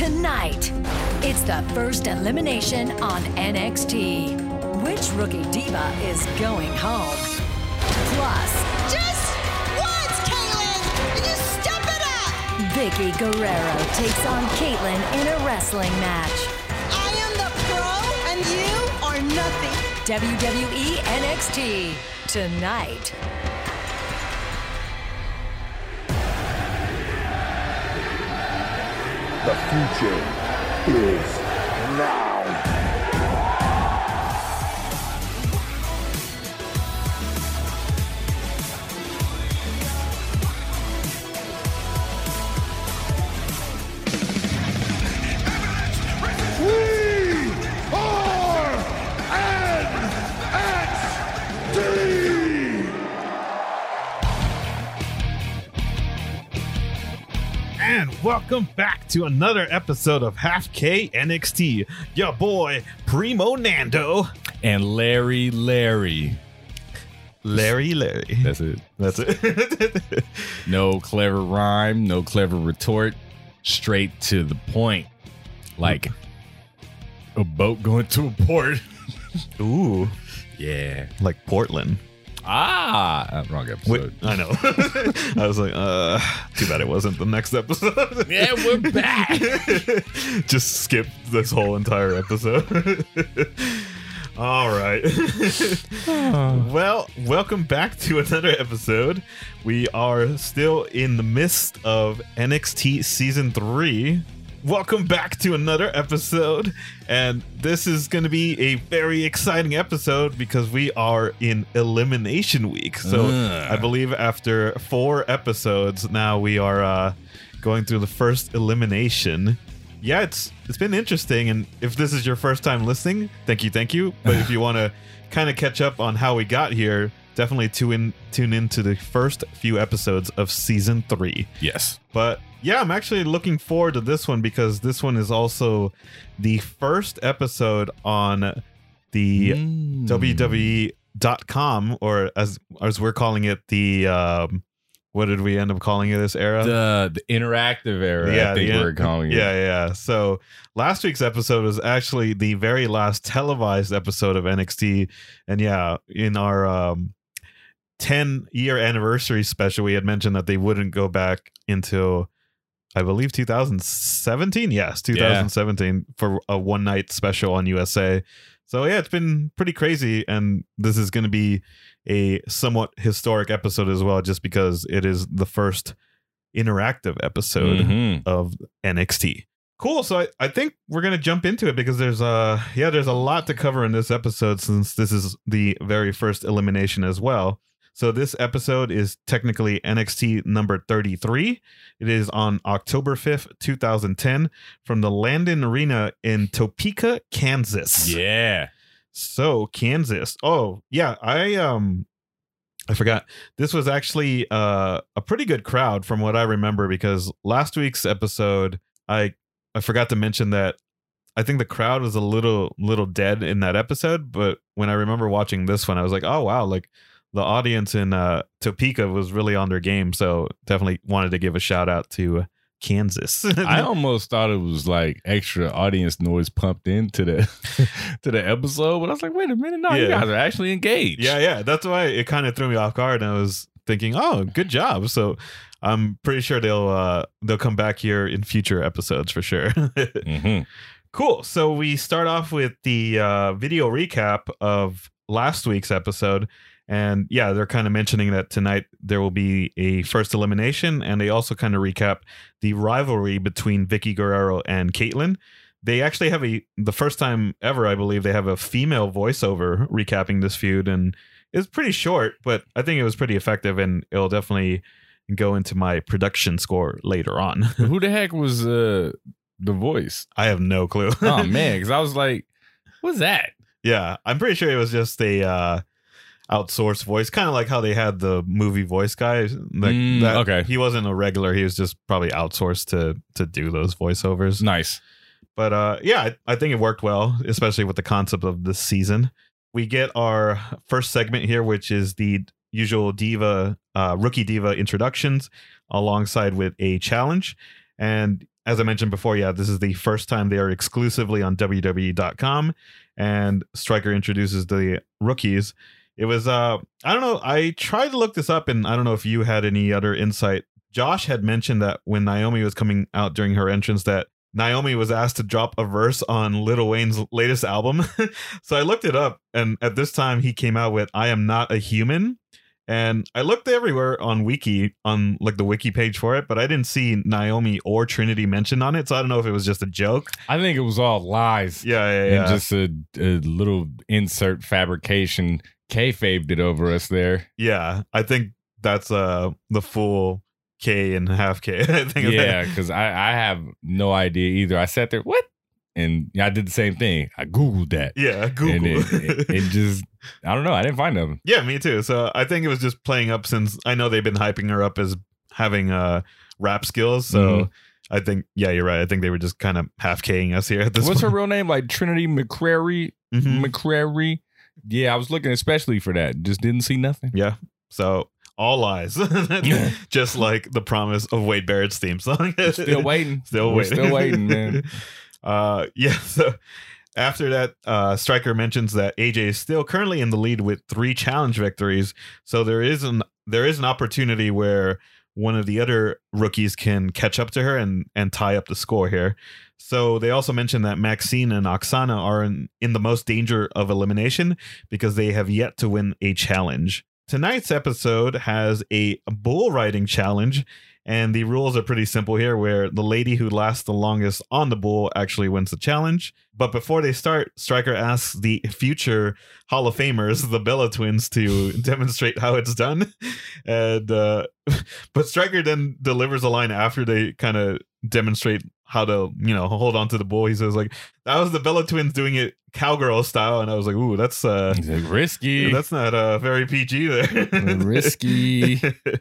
Tonight, it's the first elimination on NXT. Which rookie diva is going home? Plus, Just once, Kaitlyn! You step it up! Vickie Guerrero takes on Kaitlyn in a wrestling match. I am the pro, and you are nothing. WWE NXT tonight. The future is now. Welcome back to another episode of Half K NXT. Your boy Primo Nando, and Larry Larry. Larry Larry. That's it. That's it. No clever rhyme, no clever retort, straight to the point. Like a boat going to a port. Ooh, Yeah. like Portland. Ah, uh, wrong Wait, episode. I know. I was like, uh, too bad it wasn't the next episode. yeah, we're back. Just skip this whole entire episode. All right. well, welcome back to another episode. We are still in the midst of NXT season 3. Welcome back to another episode. And this is going to be a very exciting episode because we are in elimination week. So Ugh. I believe after four episodes, now we are uh, going through the first elimination yeah, it's it's been interesting. And if this is your first time listening, thank you, thank you. But if you want to kind of catch up on how we got here, definitely tune in tune into the first few episodes of season three. yes. But yeah, I'm actually looking forward to this one because this one is also the first episode on the Mm. WWE.com or as as we're calling it the um what did we end up calling it this era? The the interactive era, I think the- we're calling it. Yeah, yeah. So last week's episode was actually the very last televised episode of NXT, and yeah, in our um, ten year anniversary special, we had mentioned that they wouldn't go back until I believe 2017. Yes, 2017 for a one night special on USA. So yeah, it's been pretty crazy, and this is going to be a somewhat historic episode as well, just because it is the first interactive episode Mhm. of NXT. Cool. So I, I think we're gonna jump into it because there's uh yeah, there's a lot to cover in this episode since this is the very first elimination as well. So this episode is technically NXT number 33. It is on October 5th, 2010, from the Landon Arena in Topeka, Kansas. Yeah. So Kansas. Oh yeah, I um I forgot. This was actually uh a pretty good crowd from what I remember because last week's episode I I forgot to mention that I think the crowd was a little little dead in that episode, but when I remember watching this one I was like, "Oh wow, like the audience in uh Topeka was really on their game." So definitely wanted to give a shout out to Kansas. I almost thought it was like extra audience noise pumped into the to the episode, but I was like, wait a minute, no, you guys are actually engaged. Yeah, yeah. That's why it kind of threw me off guard. And I was thinking, oh, good job. So I'm pretty sure they'll uh they'll come back here in future episodes for sure. Mhm. cool. So we start off with the uh video recap of last week's episode. And yeah, they're kind of mentioning that tonight there will be a first elimination, and they also kind of recap the rivalry between Vickie Guerrero and Kaitlyn. They actually have a the first time ever, I believe, they have a female voiceover recapping this feud, and it's pretty short, but I think it was pretty effective, and it'll definitely go into my production score later on. Who the heck was uh the voice? I have no clue. Oh man, because I was like, what's that? Yeah, I'm pretty sure it was just a uh outsourced voice, kind of like how they had the movie voice guy. Like Mm, that, okay. he wasn't a regular; he was just probably outsourced to to do those voiceovers. Nice. But uh, yeah, I, I think it worked well, especially with the concept of this season. We get our first segment here, which is the usual diva, uh, rookie diva introductions, alongside with a challenge. And as I mentioned before, yeah, this is the first time they are exclusively on WWE.com, and Striker introduces the rookies. It was uh I don't know, I tried to look this up and I don't know if you had any other insight. Josh had mentioned that when Naomi was coming out during her entrance that Naomi was asked to drop a verse on Lil Wayne's latest album. so I looked it up and at this time he came out with I am not a human. And I looked everywhere on Wiki, on like the Wiki page for it, but I didn't see Naomi or Trinity mentioned on it. So I don't know if it was just a joke. I think it was all lies. Yeah, yeah, yeah. And just a, a little insert fabrication kayfabed it over us there. yeah, I think that's uh the full K and half K. I think Yeah, because I, I have no idea either. I sat there, what? And I did the same thing. I Googled that. yeah, Google. And it, it, it just, I don't know. I didn't find them. Yeah, me too. So I think it was just playing up since I know they've been hyping her up as having uh rap skills. So Mhm. I think yeah, you're right. I think they were just kind of half King us here at this What's her real name? Like Trinity McCrary? Mhm. McCrary? Yeah, I was looking especially for that. Just didn't see nothing. Yeah. So all lies. just like the promise of Wade Barrett's theme song. Still waiting. Still We're waiting. Still waiting, man. Uh yeah, so after that, uh Striker mentions that AJ is still currently in the lead with three challenge victories. So there is an there is an opportunity where one of the other rookies can catch up to her and and tie up the score here. So they also mentioned that Maxine and Aksana are in, in the most danger of elimination because they have yet to win a challenge. Tonight's episode has a bull riding challenge, and the rules are pretty simple here where the lady who lasts the longest on the bull actually wins the challenge. But before they start, Striker asks the future Hall of Famers, the Bella twins, to demonstrate how it's done. And uh but Striker then delivers a line after they kind of demonstrate how to, you know, hold on to the bull. He says like that was the Bella twins doing it cowgirl style and I was like, "Ooh, that's uh like, risky. that's not uh very PG there. Risky.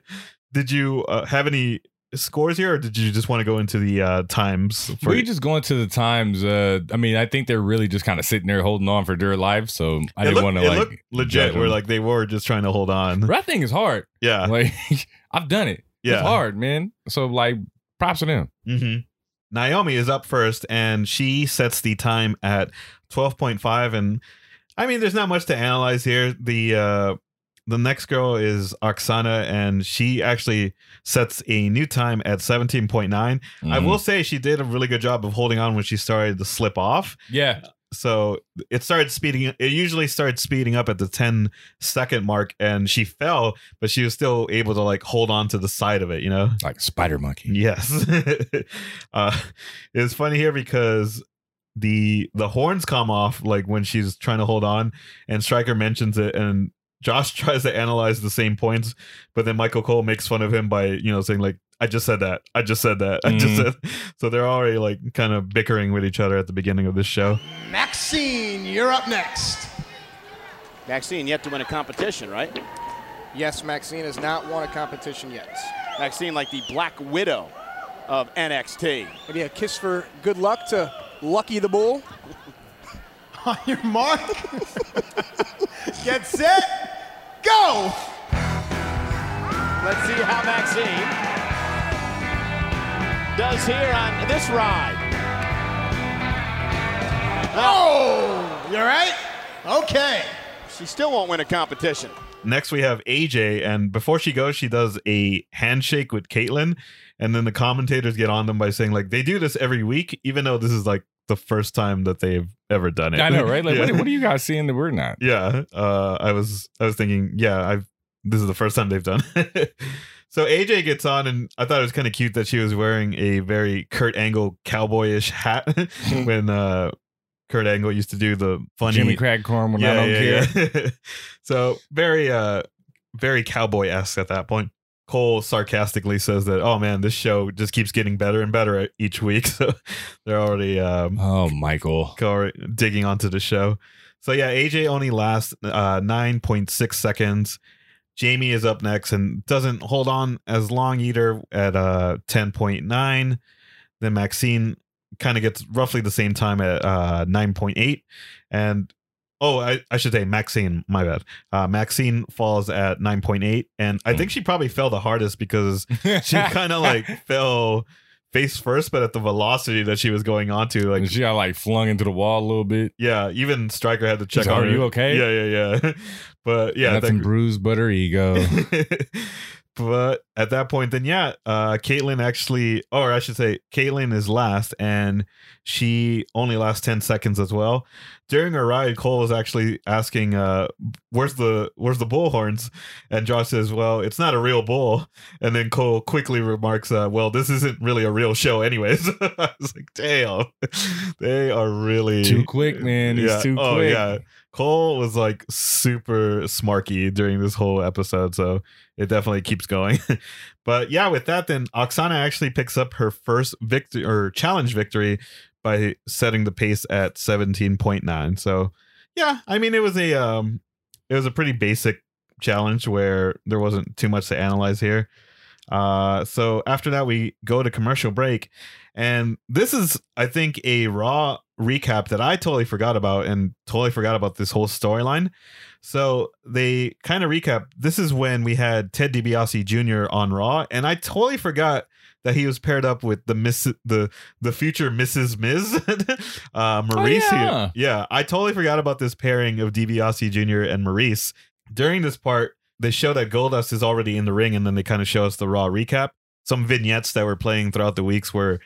did you uh, have any scores here, or did you just want to go into the uh, times? For we just going to the times. Uh, I mean, I think they're really just kind of sitting there holding on for dear life. So I it didn't want to like legit. Where like they were just trying to hold on. That thing is hard. Yeah, Like I've done it. yeah. It's hard, man. So like, props to them. hmm Naomi is up first, and she sets the time at twelve point five. And I mean, there's not much to analyze here. The uh, the next girl is Aksana, and she actually sets a new time at seventeen point nine. I Mhm. will say she did a really good job of holding on when she started to slip off. Yeah. So it started speeding it usually started speeding up at the 10 second mark and she fell but she was still able to like hold on to the side of it you know Like spider monkey. yes uh it's funny here because the the horns come off like when she's trying to hold on and Striker mentions it and Josh tries to analyze the same points but then Michael Cole makes fun of him by you know saying like I just said that I just said that I just Mhm. said so they're already like kind of bickering with each other at the beginning of this show Maxine, you're up next. Maxine yet to win a competition, right? Yes, Maxine has not won a competition yet. Maxine like the Black Widow of NXT. Maybe a kiss for good luck to Lucky the Bull. On your mark, get set, go! Let's see how Maxine does here on this ride. Oh, you all right? Okay. She still won't win a competition. next we have AJ, and before she goes, she does a handshake with Kaitlyn, and then the commentators get on them by saying like they do this every week, even though this is like the first time that they've ever done it. I know, right? Like, yeah. what, what are you guys seeing that we're not? yeah, uh, I was I was thinking, yeah, I've this is the first time they've done. it. so AJ gets on, and I thought it was kind of cute that she was wearing a very Kurt Angle cowboyish hat when uh, Kurt Angle used to do the funny Jimmy Crack Corn when I don't care. yeah. so very uh very cowboy esque at that point. Cole sarcastically says that, oh man, this show just keeps getting better and better each week. So they're already um Oh, Michael. digging onto the show. So yeah, AJ only lasts uh 9.6 seconds. Jamie is up next and doesn't hold on as long either at uh 10.9. Then Maxine kind of gets roughly the same time at uh 9.8 and oh I, I should say maxine my bad uh maxine falls at 9.8 and i think she probably fell the hardest because she kind of like fell face first, but at the velocity that she was going onto, like And she got like flung into the wall a little bit. yeah, even Striker had to check on "Are her. you okay?" Yeah, yeah, yeah. but yeah, Nothing that- bruised but her ego. but at that point, then yeah, uh, Kaitlyn actually, or I should say, Kaitlyn is last, and she only lasts ten seconds as well. During her ride, Cole was actually asking, uh, "Where's the Where's the bullhorns?" And Josh says, "Well, it's not a real bull." And then Cole quickly remarks, uh, "Well, this isn't really a real show, anyways." I was like, "Damn, they are really Too quick, man. He's too oh, quick. yeah. Cole was like super smarky during this whole episode, so it definitely keeps going. but yeah, with that, then Aksana actually picks up her first victory or challenge victory by setting the pace at 17.9. So yeah, I mean it was a um it was a pretty basic challenge where there wasn't too much to analyze here. Uh so after that we go to commercial break and this is I think a raw recap that I totally forgot about and totally forgot about this whole storyline. So they kind of recap. This is when we had Ted DiBiase Jr. on Raw, and I totally forgot that he was paired up with the Miss the the future Mrs. Miz, uh, Maryse. Oh, yeah. here. yeah, I totally forgot about this pairing of DiBiase Jr. and Maryse. During this part, they show that Goldust is already in the ring, and then they kind of show us the Raw recap. Some vignettes that were playing throughout the weeks where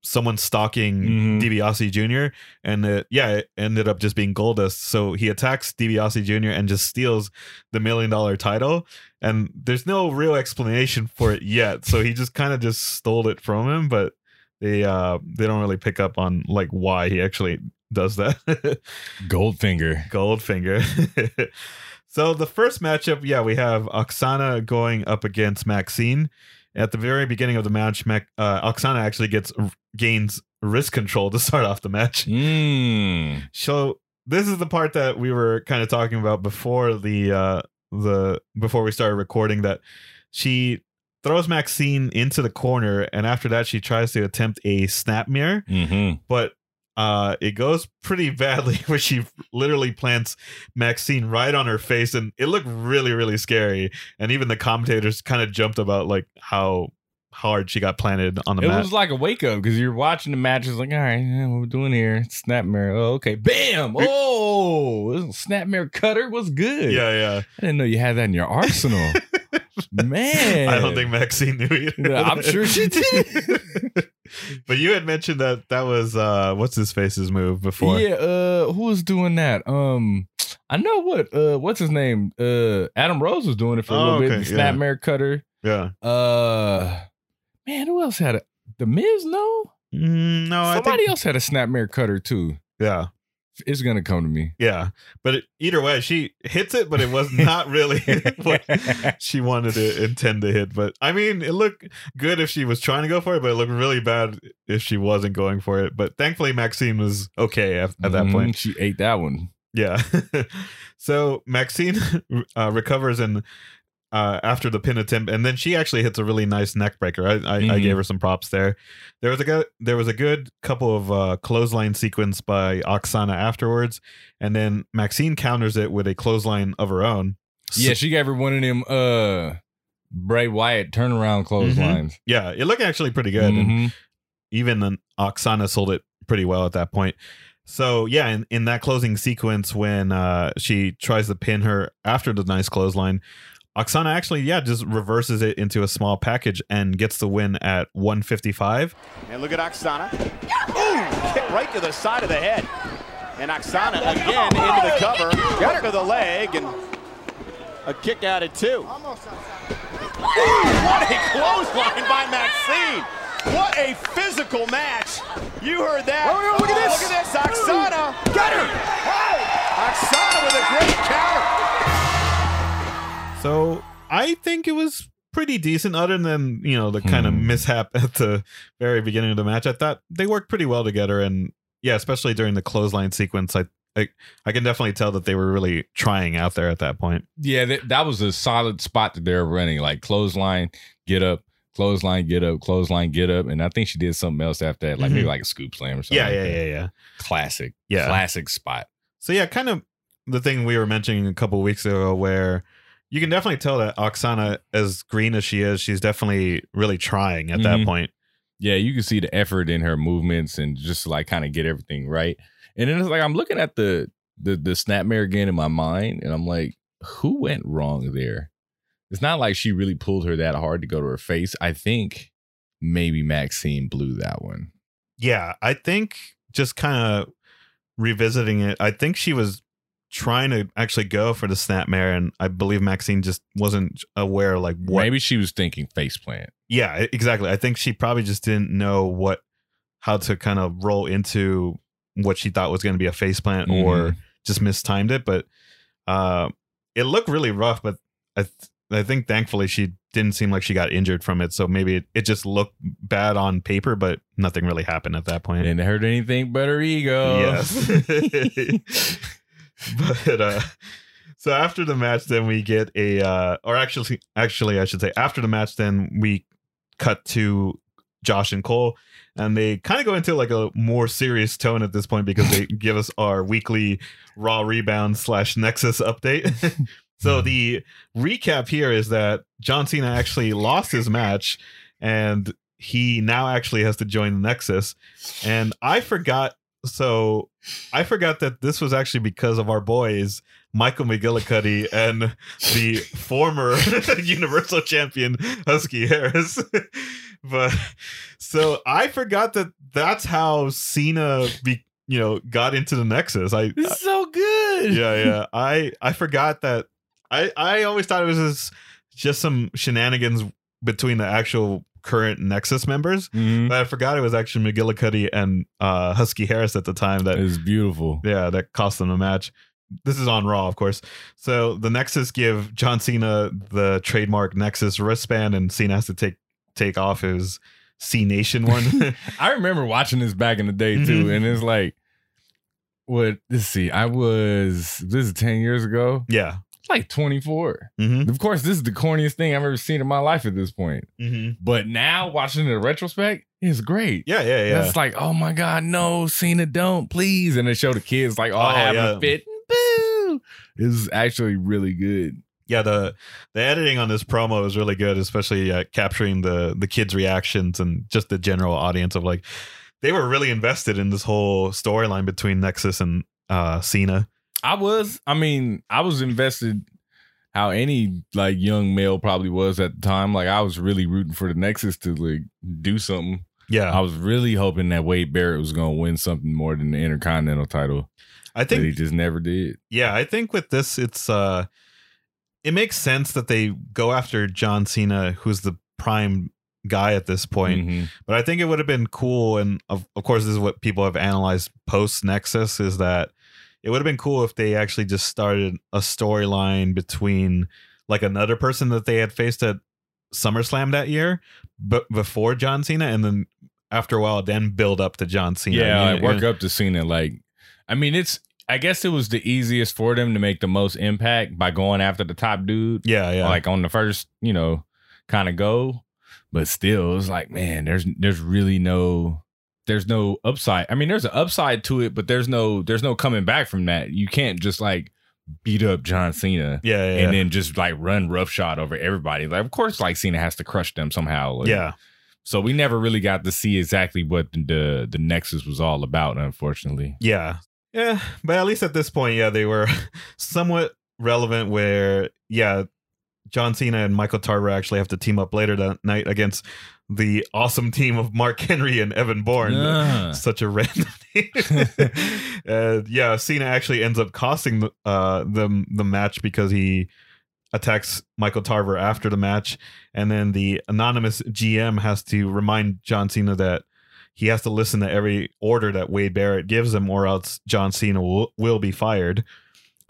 someone stalking Mhm. DiBiase Jr. and uh, yeah, it ended up just being Goldust. So he attacks DiBiase Jr. and just steals the million dollar title. And there's no real explanation for it yet. So he just kind of just stole it from him, but they uh they don't really pick up on like why he actually does that. Goldfinger. Goldfinger. so the first matchup, yeah, we have Aksana going up against Maxine. At the very beginning of the match, Mac, uh, Aksana actually gets gains wrist control to start off the match. Mm. So this is the part that we were kind of talking about before the uh the before we started recording that she throws Maxine into the corner and after that she tries to attempt a snapmare hmm but uh it goes pretty badly where she literally plants Maxine right on her face and it looked really really scary and even the commentators kind of jumped about like how hard she got planted on the It mat. was like a wake up because you're watching the match. It's like, all right, yeah, what we're doing here? Snapmare. Oh, okay. Bam. Oh, snapmare cutter was good. yeah, yeah. I didn't know you had that in your arsenal. Man. I don't think Maxine knew either. I'm sure she did. but you had mentioned that that was uh what's his face's move before. Yeah, uh who was doing that? Um I know what uh what's his name? Uh Adam Rose was doing it for a Oh, little bit. okay, The snap yeah. cutter. Yeah. Uh man, who else had it? The Miz, no? Mm, no, I Somebody think else had a snapmare cutter too. yeah. It's gonna come to me. Yeah. But it, either way, she hits it, but it was not really what she wanted to intend to hit. But I mean, it looked good if she was trying to go for it, but it looked really bad if she wasn't going for it. But thankfully, Maxine was okay at, at that Mhm, point. She ate that one. Yeah. so Maxine uh, recovers and uh, after the pin attempt, and then she actually hits a really nice neck breaker. I, I, I Mhm. gave her some props there. There was a good, there was a good couple of uh, clothesline sequence by Aksana afterwards, and then Maxine counters it with a clothesline of her own. So- Yeah, she gave her one of them uh Bray Wyatt turnaround clotheslines. yeah, it looked actually pretty good. And Mhm. even then Aksana sold it pretty well at that point. So yeah, in, in that closing sequence when uh, she tries to pin her after the nice clothesline, Aksana actually yeah just reverses it into a small package and gets the win at 155. And look at Aksana. Ooh, kick right to the side of the head. And Aksana again into the cover, got her to the leg, and a kick out at two. What a clothesline by Maxine. What a physical match. You heard that. Oh, look at this. Look at this. Aksana. Get her! Aksana with a great counter. So I think it was pretty decent, other than you know the kind of Hmm. mishap at the very beginning of the match. I thought they worked pretty well together, and yeah, especially during the clothesline sequence, I. I, I can definitely tell that they were really trying out there at that point. Yeah, that, that was a solid spot that they were running. Like clothesline, get up, clothesline, get up, clothesline, get up. And I think she did something else after that, like Mhm. maybe like a scoop slam or something. Yeah, like yeah, that. yeah, yeah. Classic. Yeah. Classic spot. So yeah, kind of the thing we were mentioning a couple weeks ago, where you can definitely tell that Aksana, as green as she is, she's definitely really trying at that Mhm. point. Yeah, you can see the effort in her movements and just like kind of get everything right. And then it's like I'm looking at the the the snapmare again in my mind, and I'm like, who went wrong there? It's not like she really pulled her that hard to go to her face. I think maybe Maxine blew that one. Yeah, I think just kind of revisiting it, I think she was trying to actually go for the snapmare, and I believe Maxine just wasn't aware like what. Maybe she was thinking faceplant. Yeah, exactly. I think she probably just didn't know what how to kind of roll into what she thought was going to be a faceplant or Mhm. just mistimed it. But uh, it looked really rough. But I th- I think thankfully she didn't seem like she got injured from it. So maybe it, it just looked bad on paper, but nothing really happened at that point. Didn't hurt anything but her ego. Yes. but uh so after the match then we get a uh or actually actually I should say after the match then we cut to Josh and Cole and they kind of go into like a more serious tone at this point because they give us our weekly raw rebound slash nexus update. So the recap here is that john cena actually lost his match and he now actually has to join the nexus. And i forgot so i forgot that this was actually because of our boys michael McGillicutty and the former universal champion husky harris. But so i forgot that that's how cena be you know got into the nexus. I This is so good. yeah yeah. I i forgot that i i always thought it was just, just some shenanigans between the actual current nexus members Mhm. but i forgot it was actually McGillicutty and uh husky harris at the time That is beautiful. yeah, that cost them a match. This is on Raw, of course. So the Nexus give John Cena the trademark Nexus wristband, and Cena has to take take off his Cenation one. I remember watching this back in the day too, Mhm. and it's like, what? Let's see. I was this is ten years ago. yeah. Like twenty four. Mm-hmm. Of course, this is the corniest thing I've ever seen in my life at this point. Mm-hmm. But now watching it in retrospect, it's great. Yeah, yeah, yeah. It's like, oh my God, no, Cena, don't, please. And they show the kids like all Oh, having yeah. a fit. Boo. This is actually really good. yeah, the the editing on this promo is really good, especially uh, capturing the the kids' reactions and just the general audience of like they were really invested in this whole storyline between Nexus and uh Cena. I was, I mean, I was invested how any like young male probably was at the time. Like I was really rooting for the Nexus to like do something. Yeah, I was really hoping that Wade Barrett was gonna win something more than the Intercontinental title. I think he just never did. Yeah, I think with this, it's uh, it makes sense that they go after John Cena, who's the prime guy at this point. Mhm. But I think it would have been cool, and of, of course, this is what people have analyzed post Nexus is that it would have been cool if they actually just started a storyline between like another person that they had faced at SummerSlam that year, but before John Cena, and then after a while, then build up to John Cena. Yeah, I like work up to Cena. Like, I mean, it's. I guess it was the easiest for them to make the most impact by going after the top dude. Yeah, yeah, Like on the first, you know, kind of go. But still, it's like, man, there's there's really no there's no upside. I mean, there's an upside to it, but there's no there's no coming back from that. You can't just like beat up John Cena yeah, yeah, and then just like run roughshod over everybody. Like, of course, like Cena has to crush them somehow. Like, yeah. So we never really got to see exactly what the the Nexus was all about, unfortunately. Yeah. Yeah. But at least at this point, yeah, they were somewhat relevant where, yeah, John Cena and Michael Tarver actually have to team up later that night against the awesome team of Mark Henry and Evan Bourne. Ah. Such a random name. and yeah, Cena actually ends up costing the- uh, them the match because he attacks Michael Tarver after the match. And then the anonymous GM has to remind John Cena that he has to listen to every order that Wade Barrett gives him, or else John Cena will, will be fired.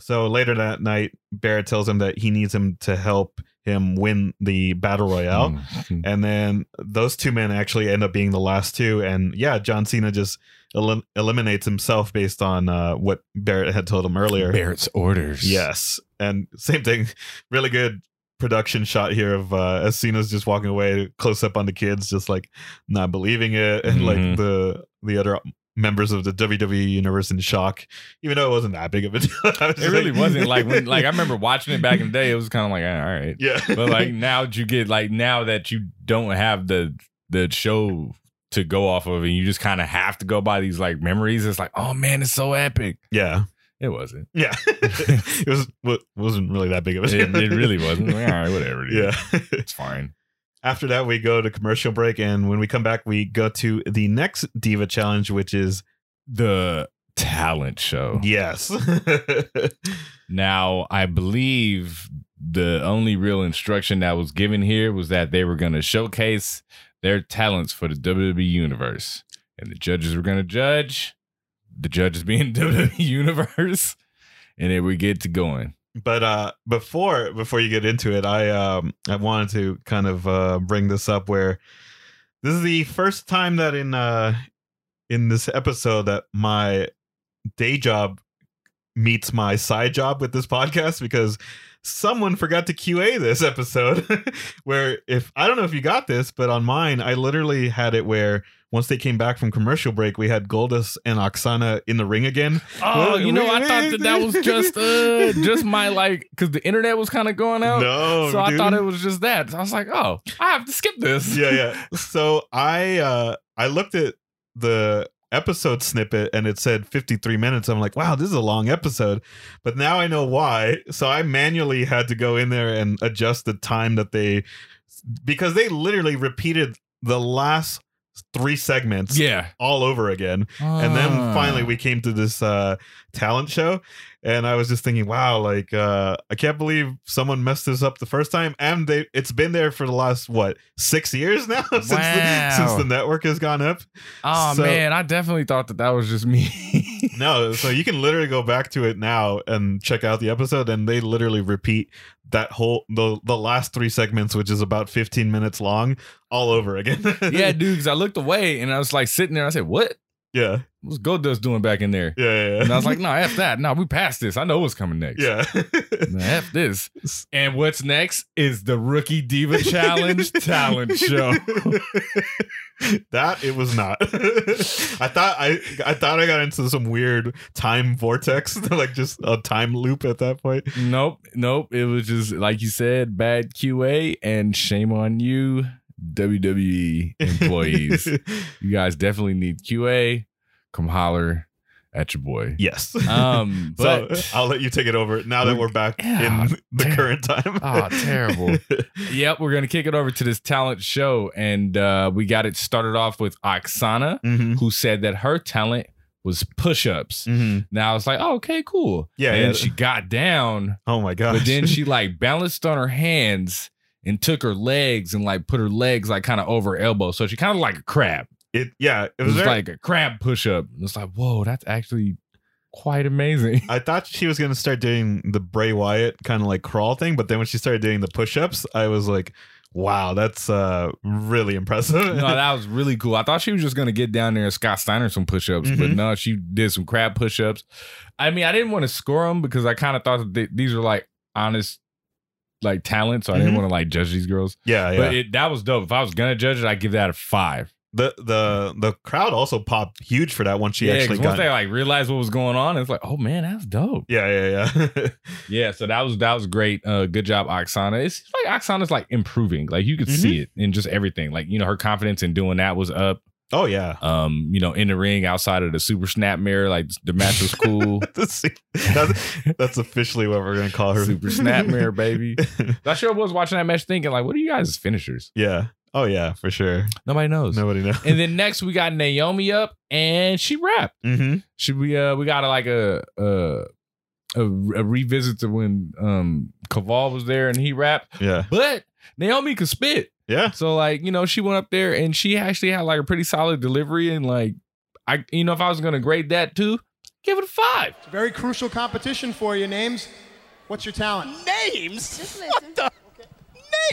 So later that night, Barrett tells him that he needs him to help him win the battle royale. Mm. And then those two men actually end up being the last two. And yeah, John Cena just elim- eliminates himself based on uh, what Barrett had told him earlier. Barrett's orders. Yes. And same thing, really good production shot here of uh, as Cena's just walking away, close up on the kids, just like not believing it. And Mhm. like the the other members of the WWE universe in shock, even though it wasn't that big of a deal. It really like- wasn't like when like I remember watching it back in the day. It was kind of like all right, Yeah. but like now that you get like now that you don't have the the show to go off of, and you just kind of have to go by these like memories. It's like, oh man, it's so epic. Yeah. It wasn't. Yeah. it was wa- wasn't really that big of a It, it really wasn't. Like, all right, whatever. Dude. Yeah. it's fine. After that, we go to commercial break, and when we come back, we go to the next Diva Challenge, which is The talent show. yes, Now, I believe the only real instruction that was given here was that they were going to showcase their talents for the WWE universe, and the judges were going to judge. The judges being WWE universe, and then we get to going. But uh, before before you get into it, I um I wanted to kind of uh, bring this up where this is the first time that in uh in this episode that my day job meets my side job with this podcast because someone forgot to QA this episode where if I don't know if you got this but on mine I literally had it where once they came back from commercial break we had Goldust and Aksana in the ring again. Oh, Wait, you know, I thought that that was just uh just my like because the internet was kind of going out. no so I thought it was just that. So I was like, oh, I have to skip this. yeah yeah. So i uh i looked at the episode snippet and it said 53 minutes. I'm like wow this is a long episode. But now i know why. So i manually had to go in there and adjust the time that they because they literally repeated the last three segments Yeah. all over again and then Ah. finally we came to this uh talent show and i was just thinking wow like uh i can't believe someone messed this up the first time and they it's been there for the last what six years now since, the, since the network has gone up Oh So- man, I definitely thought that that was just me. no so you can literally go back to it now and check out the episode and they literally repeat that whole the the last three segments which is about 15 minutes long all over again yeah, dude. Because I looked away and I was like sitting there. I said, "What? Yeah What's Goldust doing back in there?" yeah yeah, yeah. And I was like, "No, f that. No, we passed this. I know what's coming next. yeah Nah, f this." And what's next is the Rookie Diva Challenge talent show. that it was not. I thought I I thought I got into some weird time vortex, like just a time loop at that point. Nope, nope. It was just like you said, bad QA, and shame on you, WWE employees. you guys definitely need QA. Come holler at your boy. yes. Um, but so I'll let you take it over now that we're back Yeah, in the ter- current time. Ah, terrible. yep, we're gonna kick it over to this talent show, and uh, we got it started off with Aksana, hmm who said that her talent was push-ups. hmm Now it's like, oh, okay, cool. Yeah, and yeah. she got down, Oh my gosh. but then she like balanced on her hands and took her legs and like put her legs like kind of over her elbow, so she kind of like a crab. it yeah it It was, was very, like a crab push-up. It's like, whoa, that's actually quite amazing. I thought she was gonna start doing the Bray Wyatt kind of like crawl thing, but then when she started doing the push-ups, I was like, wow, that's uh really impressive. no, that was really cool. I thought she was just gonna get down there and Scott Steiner some push-ups, but Mhm. no, she did some crab push-ups. I mean, I didn't want to score them because I kind of thought that they, these are like honest, like talent, so I didn't Mhm. want to like judge these girls. yeah, yeah. But it, that was dope. If I was gonna judge it, I'd give that a five. the the the crowd also popped huge for that once she yeah, actually got. once they like realized what was going on, it's like, oh man, that's dope. yeah, yeah, yeah. Yeah, so that was that was great. Uh, good job, Aksana. It's like Aksana's like improving. Like you could Mm-hmm. see it in just everything. Like you know, her confidence in doing that was up. Oh yeah. Um, you know, in the ring outside of the super snapmare, like the match was cool. that's, that's, officially what we're gonna call her. super snapmare, baby. I sure was watching that match thinking, like, what are you guys' finishers? yeah. Oh yeah, for sure. Nobody knows. Nobody knows. And then next we got Naomi up and she rapped. hmm Should we uh we got a, like a a a, a revisit to when um Kaval was there and he rapped. Yeah. But Naomi could spit. Yeah. So like, you know, she went up there and she actually had like a pretty solid delivery and like I you know if I was gonna grade that too, give it a five. Very crucial competition for you. Names. What's your talent? Names? Just What the?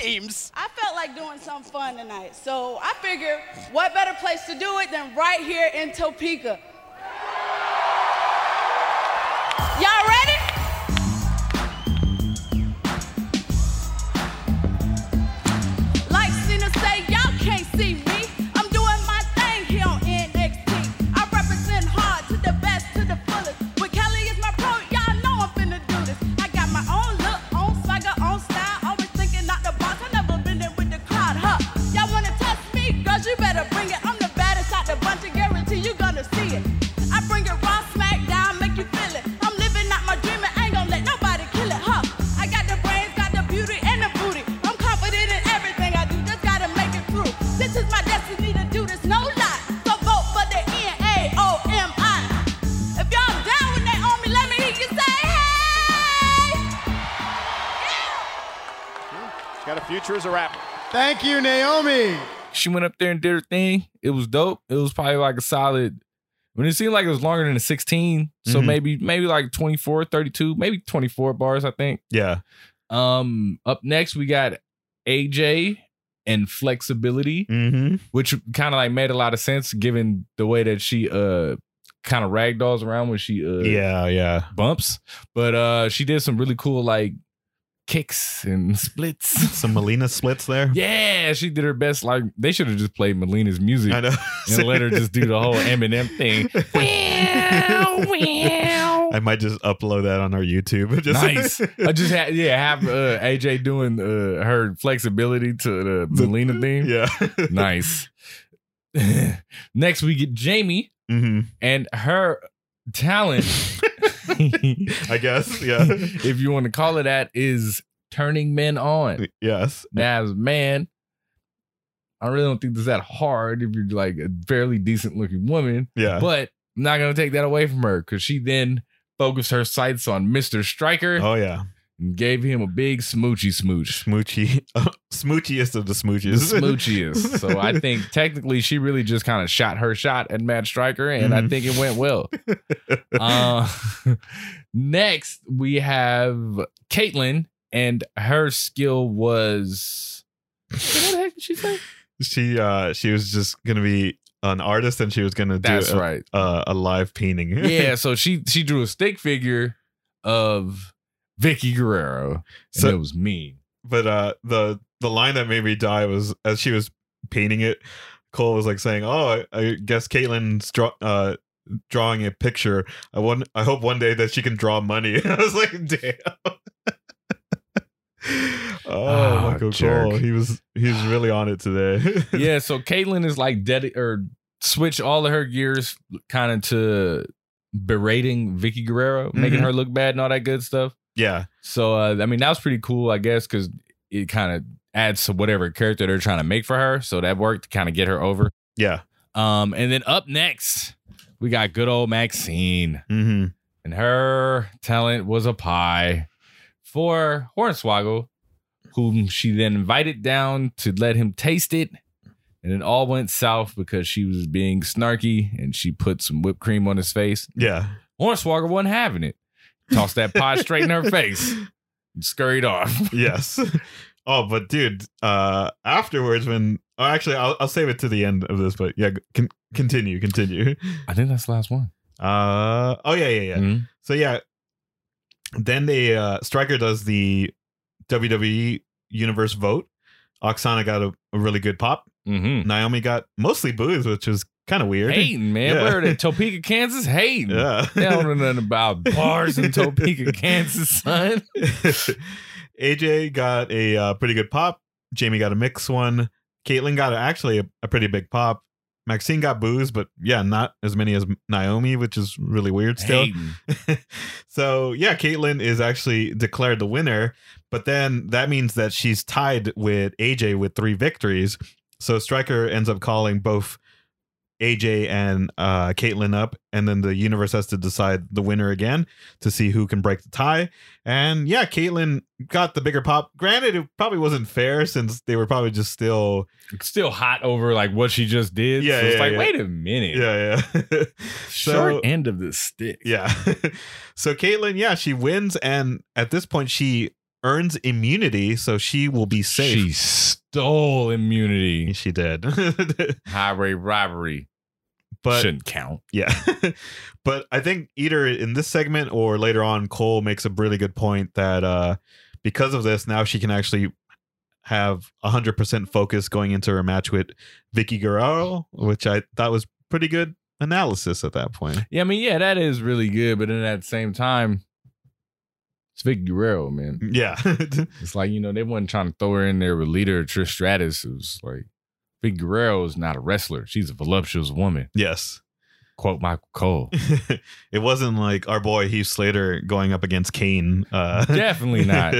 Names? I felt like doing something fun tonight, so I figured what better place to do it than right here in Topeka. Thank you, Naomi. She went up there and did her thing. It was dope. It was probably like a solid. I mean, it seemed like it was longer than a 16. So Mhm. maybe, maybe like 24, 32, maybe 24 bars, I think. Yeah. Um, up next we got AJ and flexibility, Mm-hmm. which kind of like made a lot of sense given the way that she uh kind of ragdolls around when she uh Yeah, yeah. bumps. But uh she did some really cool like kicks and splits. Some Melina splits there. yeah, she did her best. Like they should have just played Melina's music I know. and let her just do the whole Eminem thing. I might just upload that on our YouTube. Just nice. I just had yeah have uh, AJ doing uh, her flexibility to the Melina theme. yeah. Nice. Next, we get Jamie hmm and her talent. I guess. Yeah. if you want to call it that, is turning men on. yes. Now, as a man, I really don't think that's that hard if you're like a fairly decent looking woman. Yeah. But I'm not gonna take that away from her because she then focused her sights on Mr. Striker oh yeah. And gave him a big smoochy smooch. Smoochy. smoochiest of the The smooches. smoochiest. So I think technically she really just kind of shot her shot at Matt Striker, and I Mhm. think it went well. uh, next, we have Kaitlyn, and her skill was. What the heck did she say? she uh she was just gonna be an artist and she was gonna do That's a, right. a, a live painting. Yeah, so she she drew a stick figure of Vickie Guerrero, and So- it was mean. but uh the the line that made me die was as she was painting it cole was like saying oh i, I guess Kaitlyn's draw uh drawing a picture i want i hope one day that she can draw money i was like damn oh, Oh, michael jerk. cole he was he's really on it today yeah, so Kaitlyn is like dead or switch all of her gears kind of to berating Vickie Guerrero, making Mhm. her look bad and all that good stuff. Yeah So uh, I mean that was pretty cool, I guess, because it kind of adds to whatever character they're trying to make for her. So that worked to kind of get her over. yeah Um, and then up next, we got good old Maxine, mm-hmm and her talent was a pie for Hornswoggle, whom she then invited down to let him taste it. And it all went south because she was being snarky and she put some whipped cream on his face. yeah Hornswoggle wasn't having it. Tossed that pie straight in her face and scurried off. yes oh but dude uh afterwards when oh, actually I'll, I'll save it to the end of this but yeah con- continue continue I think that's the last one. Uh oh yeah yeah yeah. Mhm. So yeah, then they uh Striker does the WWE Universe vote. Aksana got a, a really good pop. Mhm. Naomi got mostly boos, which was kind of weird. Hating, man. Yeah. Where in Topeka, Kansas? Hating. Yeah. They don't know nothing about bars in Topeka, Kansas, son. AJ got a uh, pretty good pop. Jamie got a mix one. Kaitlyn got a, actually a, a pretty big pop. Maxine got boos, but yeah, not as many as Naomi, which is really weird still. So yeah, Kaitlyn is actually declared the winner, but then that means that she's tied with AJ with three victories. So Striker ends up calling both AJ and uh, Kaitlyn up, and then the universe has to decide the winner again to see who can break the tie. And yeah, Kaitlyn got the bigger pop. Granted, it probably wasn't fair since they were probably just still Still hot over like what she just did. Yeah, so it's like, yeah. wait a minute. yeah yeah. Short So- end of the stick. Yeah. so Kaitlyn, yeah, she wins, and at this point, she earns immunity, so she will be safe. She stole immunity. She did. Highway robbery. but Shouldn't count. yeah. but I think either in this segment or later on, Cole makes a really good point that uh because of this, now she can actually have 100% focus going into her match with Vickie Guerrero, which I thought was pretty good analysis at that point. Yeah, I mean, yeah, that is really good, but then at the same time, it's Vickie Guerrero, man. Yeah. It's like, you know, they wasn't trying to throw her in there with leader Trish Stratus. It was like Vickie Guerrero is not a wrestler. She's a voluptuous woman. yes. quote Michael Cole. it wasn't like our boy Heath Slater going up against Kane. Uh, Definitely not.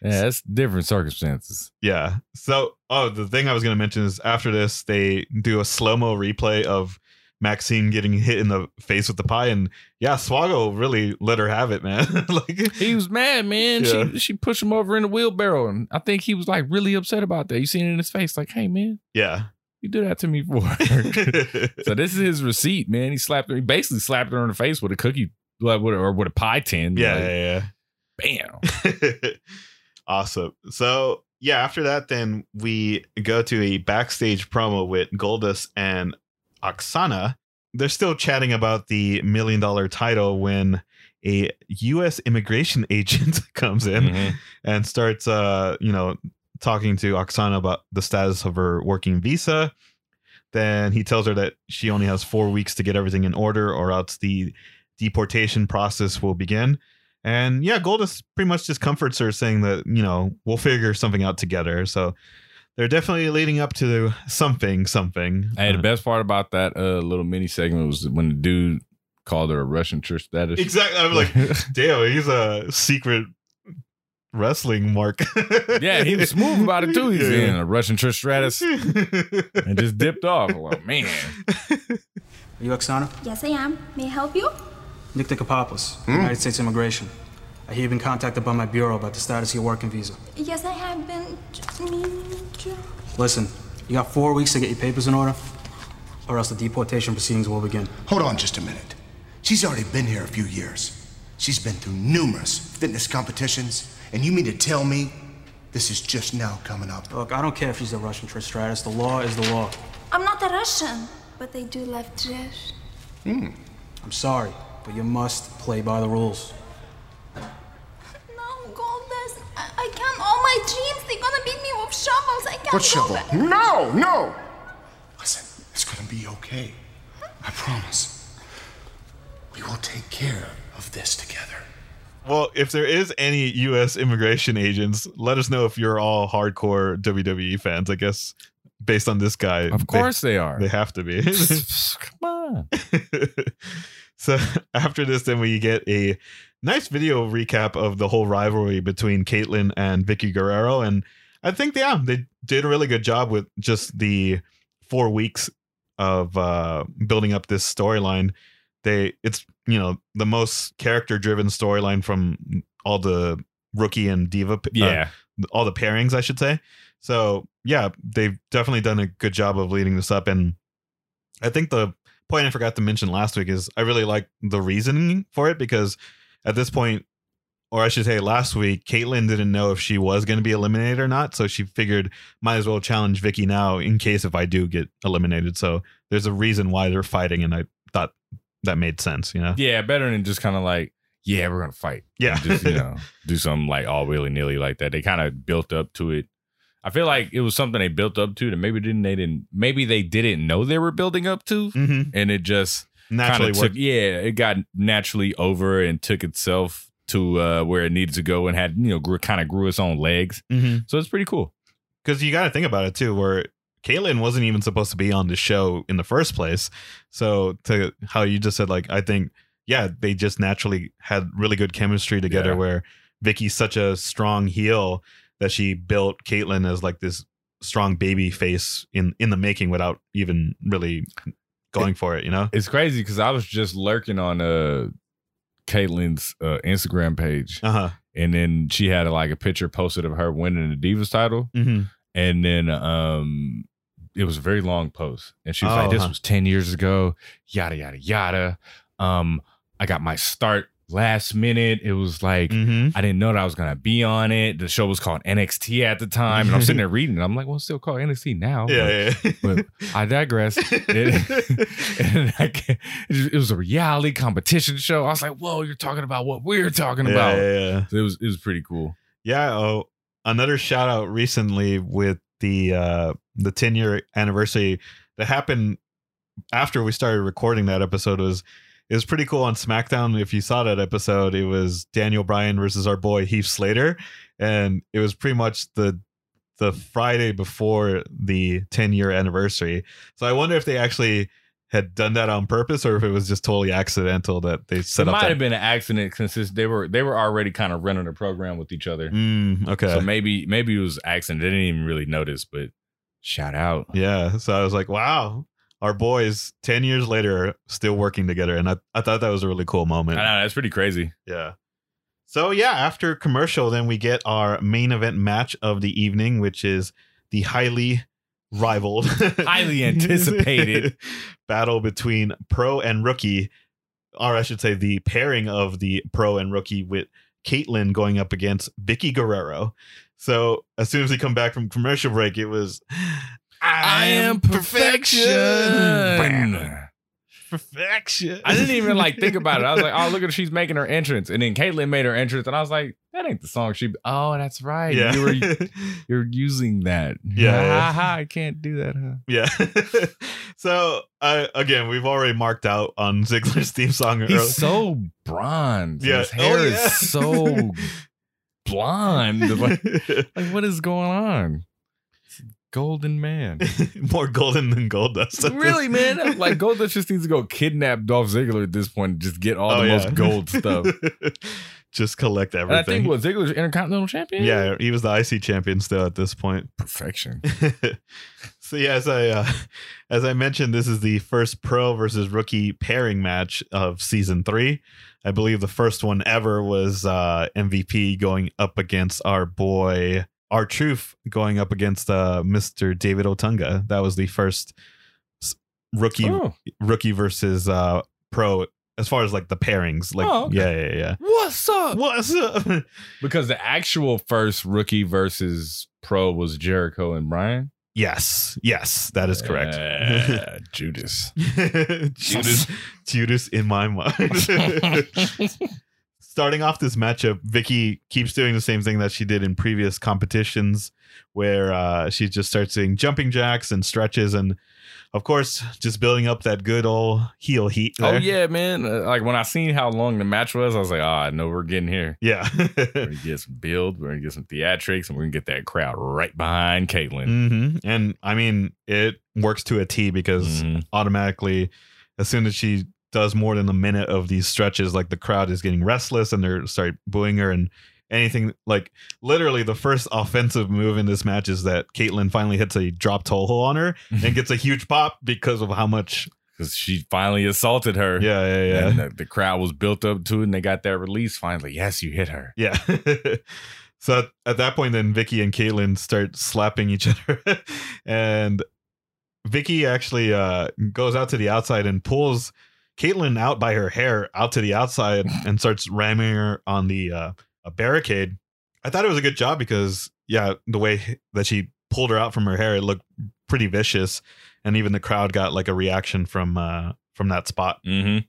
Yeah, that's different circumstances. yeah. So, oh, the thing I was going to mention is after this, they do a slow mo replay of Maxine getting hit in the face with the pie, and yeah, Swago really let her have it, man. like, He was mad, man. Yeah. She she pushed him over in the wheelbarrow, and I think he was like really upset about that. You seen it in his face, like, "Hey, man, yeah. you do that to me for." so this is his receipt, man. He slapped her. He basically slapped her in the face with a cookie, like, with a- or with a pie tin. yeah, like, yeah, Bam. awesome. So yeah, after that, then we go to a backstage promo with Goldust and Aksana. They're still chatting about the million dollar title when a U.S. immigration agent comes in Mhm. and starts, uh, you know, talking to Aksana about the status of her working visa. Then he tells her that she only has four weeks to get everything in order, or else the deportation process will begin. And yeah, Goldust pretty much just comforts her, saying that you know we'll figure something out together. So they're definitely leading up to something, something. Hey, the Uh, best part about that uh, little mini segment was when the dude called her a Russian Trish Stratus. exactly. I'm like, damn, he's a secret wrestling mark. yeah, he was smooth about it too. He's Yeah. in a Russian Trish Stratus and just dipped off. I'm like, man, Are you Aksana? Yes, I am. May I help you? Nick Nikopoulos, United States Immigration. I hear you've been contacted by my bureau about the status of your working visa. Yes, I have been just meaning to. Listen, you got four weeks to get your papers in order, or else the deportation proceedings will begin. Hold on just a minute. She's already been here a few years. She's been through numerous fitness competitions, and you mean to tell me this is just now coming up? Look, I don't care if she's a Russian Trish Stratus. The law is the law. I'm not a Russian, but they do love trash. Hmm. I'm sorry, but you must play by the rules. What go shovel? back. No, no! Listen, it's gonna be okay. I promise. We will take care of this together. well, if there is any U.S. immigration agents, let us know if you're all hardcore WWE fans. I guess based on this guy, of course they, are. they have to be. Come on. so after this, then we get a nice video recap of the whole rivalry between Kaitlyn and Vickie Guerrero, and I think yeah, they did a really good job with just the four weeks of uh, building up this storyline. They it's you know the most character driven storyline from all the rookie and diva uh, Yeah. all the pairings, I should say. So yeah, they've definitely done a good job of leading this up. And I think the point I forgot to mention last week is I really like the reasoning for it because at this point, or I should say last week, Kaitlyn didn't know if she was going to be eliminated or not. So she figured might as well challenge Vickie now in case if I do get eliminated. So there's a reason why they're fighting. And I thought that made sense, you know? Yeah, better than just kind of like, yeah, we're gonna fight. Yeah. Just you know, do something like all willy nilly like that. They kind of built up to it. I feel like it was something they built up to that maybe didn't they didn't maybe they didn't know they were building up to, Mm-hmm. and it just Naturally kind of took worked. yeah, it got naturally over and took itself to uh, where it needed to go and had you know grew, kind of grew its own legs. Mm-hmm. So it's pretty cool. because you got to think about it too where Kaitlyn wasn't even supposed to be on the show in the first place so to how you just said like i think yeah they just naturally had really good chemistry together Yeah. where Vickie's such a strong heel that she built Kaitlyn as like this strong baby face in in the making without even really going for it you know It's crazy because I was just lurking on uh Kaitlyn's uh, Instagram page, uh-huh and then she had like a picture posted of her winning the Divas title, mm-hmm. and then um it was a very long post, and she was Oh, like, "This huh. was ten years ago, yada yada yada." Um, I got my start last minute. It was like Mm-hmm. I didn't know that I was gonna be on it. The show was called NXT at the time, and I'm sitting there reading. it. I'm like, "Well, it's still called NXT now." but- yeah yeah, but I digress. It, and I it was a reality competition show. I was like, "Whoa, you're talking about what we're talking yeah, about." yeah, yeah. So it was it was pretty cool. Yeah. Oh, another shout out recently with the uh the 10 year anniversary that happened after we started recording that episode was it was pretty cool on SmackDown. If you saw that episode, it was Daniel Bryan versus our boy Heath Slater, and it was pretty much the the Friday before the 10 year anniversary. So I wonder if they actually had done that on purpose or if it was just totally accidental that they It set up. It might that- have been an accident since they were they were already kind of running a program with each other. Mm, okay. So maybe maybe it was accident. They didn't even really notice, but shout out. Yeah. So I was like, wow, our boys 10 years later are still working together. And I, I thought that was a really cool moment. I know that's pretty crazy. Yeah. So yeah, after commercial, then we get our main event match of the evening, which is the highly rivaled, Highly anticipated. battle between pro and rookie, or I should say, the pairing of the pro and rookie with Kaitlyn going up against Vickie Guerrero. So as soon as we come back from commercial break, it was I am perfection. Perfection. I didn't even like think about it. I was like, oh, look at her. She's making her entrance. And then Kaitlyn made her entrance. And I was like, that ain't the song. She, oh, that's right. Yeah. You were, you're using that. Yeah, yeah. Ha, ha, I can't do that, huh? Yeah. so uh, again, we've already marked out on Ziggler's theme song. early- He's so bronze. Yeah. His hair Oh, yeah. is so blonde. Like, like, what is going on? Golden man. More golden than Goldust. really, man? Like Goldust just needs to go kidnap Dolph Ziggler at this point and just get all Oh, the yeah. most gold stuff. Just collect And I everything. think what Ziggler's Intercontinental Champion. yeah, he was the IC champion still at this point. perfection. so yeah, as I uh, as I mentioned, this is the first pro versus rookie pairing match of season three. I believe the first one ever was uh, MVP going up against our boy R Truth going up against uh, Mr. David Otunga. That was the first rookie Oh. rookie versus uh, pro as far as like the pairings. Like Oh, okay. yeah, yeah, yeah. What's up? What's up? Because the actual first rookie versus pro was Jericho and Brian. yes, yes, that is correct. Uh, Judas. Judas, Judas in my mind. Starting off this matchup, Vickie keeps doing the same thing that she did in previous competitions, where uh, she just starts doing jumping jacks and stretches, and of course, just building up that good old heel heat. Oh yeah, man! Uh, like when I seen how long the match was, I was like, "Ah, I know we're getting here. yeah. We're gonna get some build. We're gonna get some theatrics, and we're gonna get that crowd right behind Kaitlyn." hmm And I mean, it works to a T because Mhm. automatically, as soon as she does more than a minute of these stretches, like the crowd is getting restless and they're start booing her and anything like literally the first offensive move in this match is that Kaitlyn finally hits a drop toe hold on her and gets a huge pop because of how much Because she finally assaulted her. yeah yeah yeah And the, the crowd was built up to it, and they got that release finally. Yes, you hit her. Yeah. so at, at that point, then Vickie and Kaitlyn start slapping each other, and Vickie actually uh, goes out to the outside and pulls Kaitlyn out by her hair out to the outside and starts ramming her on the uh, a barricade. I thought it was a good job because yeah, the way that she pulled her out from her hair, it looked pretty vicious, and even the crowd got like a reaction from uh, from that spot. Mm-hmm.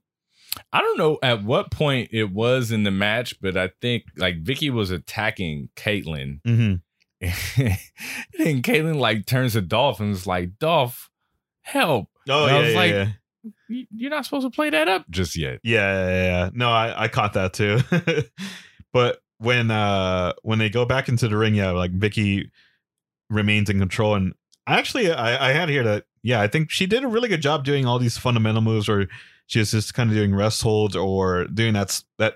I don't know at what point it was in the match, but I think like Vickie was attacking Kaitlyn, Mm-hmm. and Kaitlyn like turns to Dolph and was like, "Dolph, help!" Oh And I was yeah, like, yeah. "Y- "You're not supposed to play that up just yet." Yeah, yeah, yeah. No, I, I caught that too. but when uh when they go back into the ring, yeah, like Vickie remains in control. And actually I, I had here that yeah, I think she did a really good job doing all these fundamental moves where she was just kind of doing rest holds or doing that that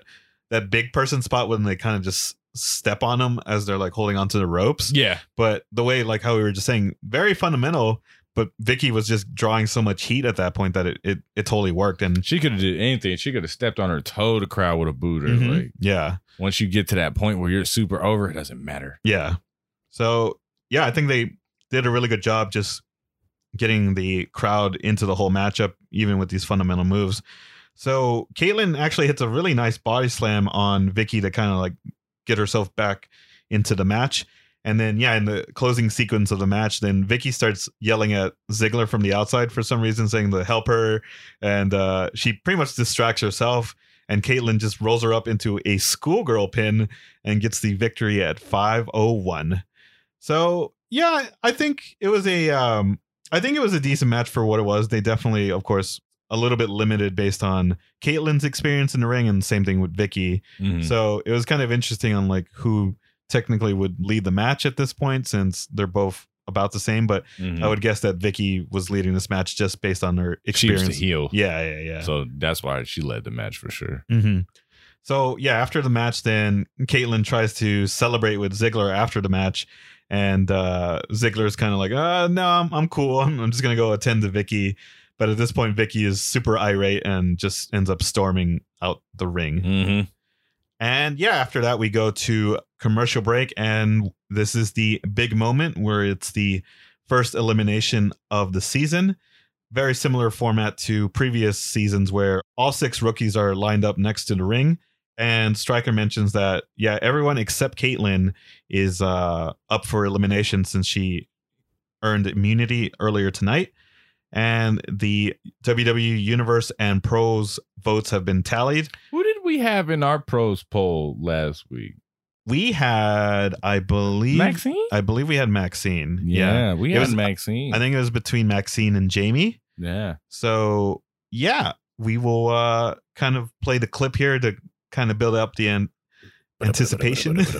that big person spot when they kind of just step on them as they're like holding onto the ropes. Yeah, But the way like how we were just saying, very fundamental. But Vickie was just drawing so much heat at that point that it it, it totally worked. And she could have did anything. She could have stepped on her toe. The crowd would have booed her. Mhm. Like yeah. once you get to that point where you're super over, it doesn't matter. Yeah. So yeah, I think they did a really good job just getting the crowd into the whole matchup, even with these fundamental moves. So Kaitlyn actually hits a really nice body slam on Vickie to kind of like get herself back into the match. And then yeah, in the closing sequence of the match, then Vickie starts yelling at Ziggler from the outside for some reason, saying to help her, and uh, she pretty much distracts herself. And Kaitlyn just rolls her up into a schoolgirl pin and gets the victory at 501. So yeah, I think it was a um I think it was a decent match for what it was. They definitely, of course, a little bit limited based on Kaitlyn's experience in the ring, and same thing with Vickie. Mhm. So it was kind of interesting on like who technically would lead the match at this point, since they're both about the same, but Mhm. I would guess that Vickie was leading this match just based on her She experience. was the heel. Yeah, yeah, yeah. So that's why she led the match for sure. hmm So yeah, after the match, then Kaitlyn tries to celebrate with Ziggler after the match, and uh, Ziggler's kind of like, uh, "No, I'm I'm cool. I'm, I'm just gonna go attend to Vickie." But at this point, Vickie is super irate and just ends up storming out the ring. Mm-hmm. And yeah, after that, we go to commercial break, and this is the big moment where it's the first elimination of the season. Very similar format to previous seasons where all six rookies are lined up next to the ring. And Striker mentions that, yeah, everyone except Kaitlyn is uh, up for elimination since she earned immunity earlier tonight. And the WWE Universe and Pros votes have been tallied. Did we have in our pros poll last week? We had, I believe, Maxine? I believe we had Maxine. Yeah, yeah. we It had was- Maxine. I think it was between Maxine and Jamie. yeah. So yeah, we will uh kind of play the clip here to kind of build up the an- anticipation. But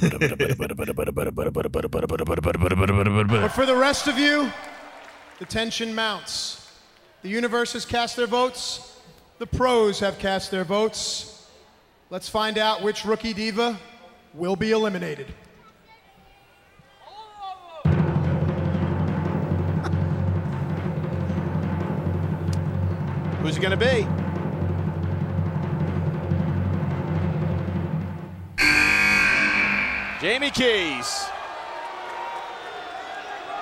for the rest of you, the tension mounts. The universe has cast their votes. The pros have cast their votes. Let's find out which rookie diva will be eliminated. Who's it going to be? Jamie Keyes.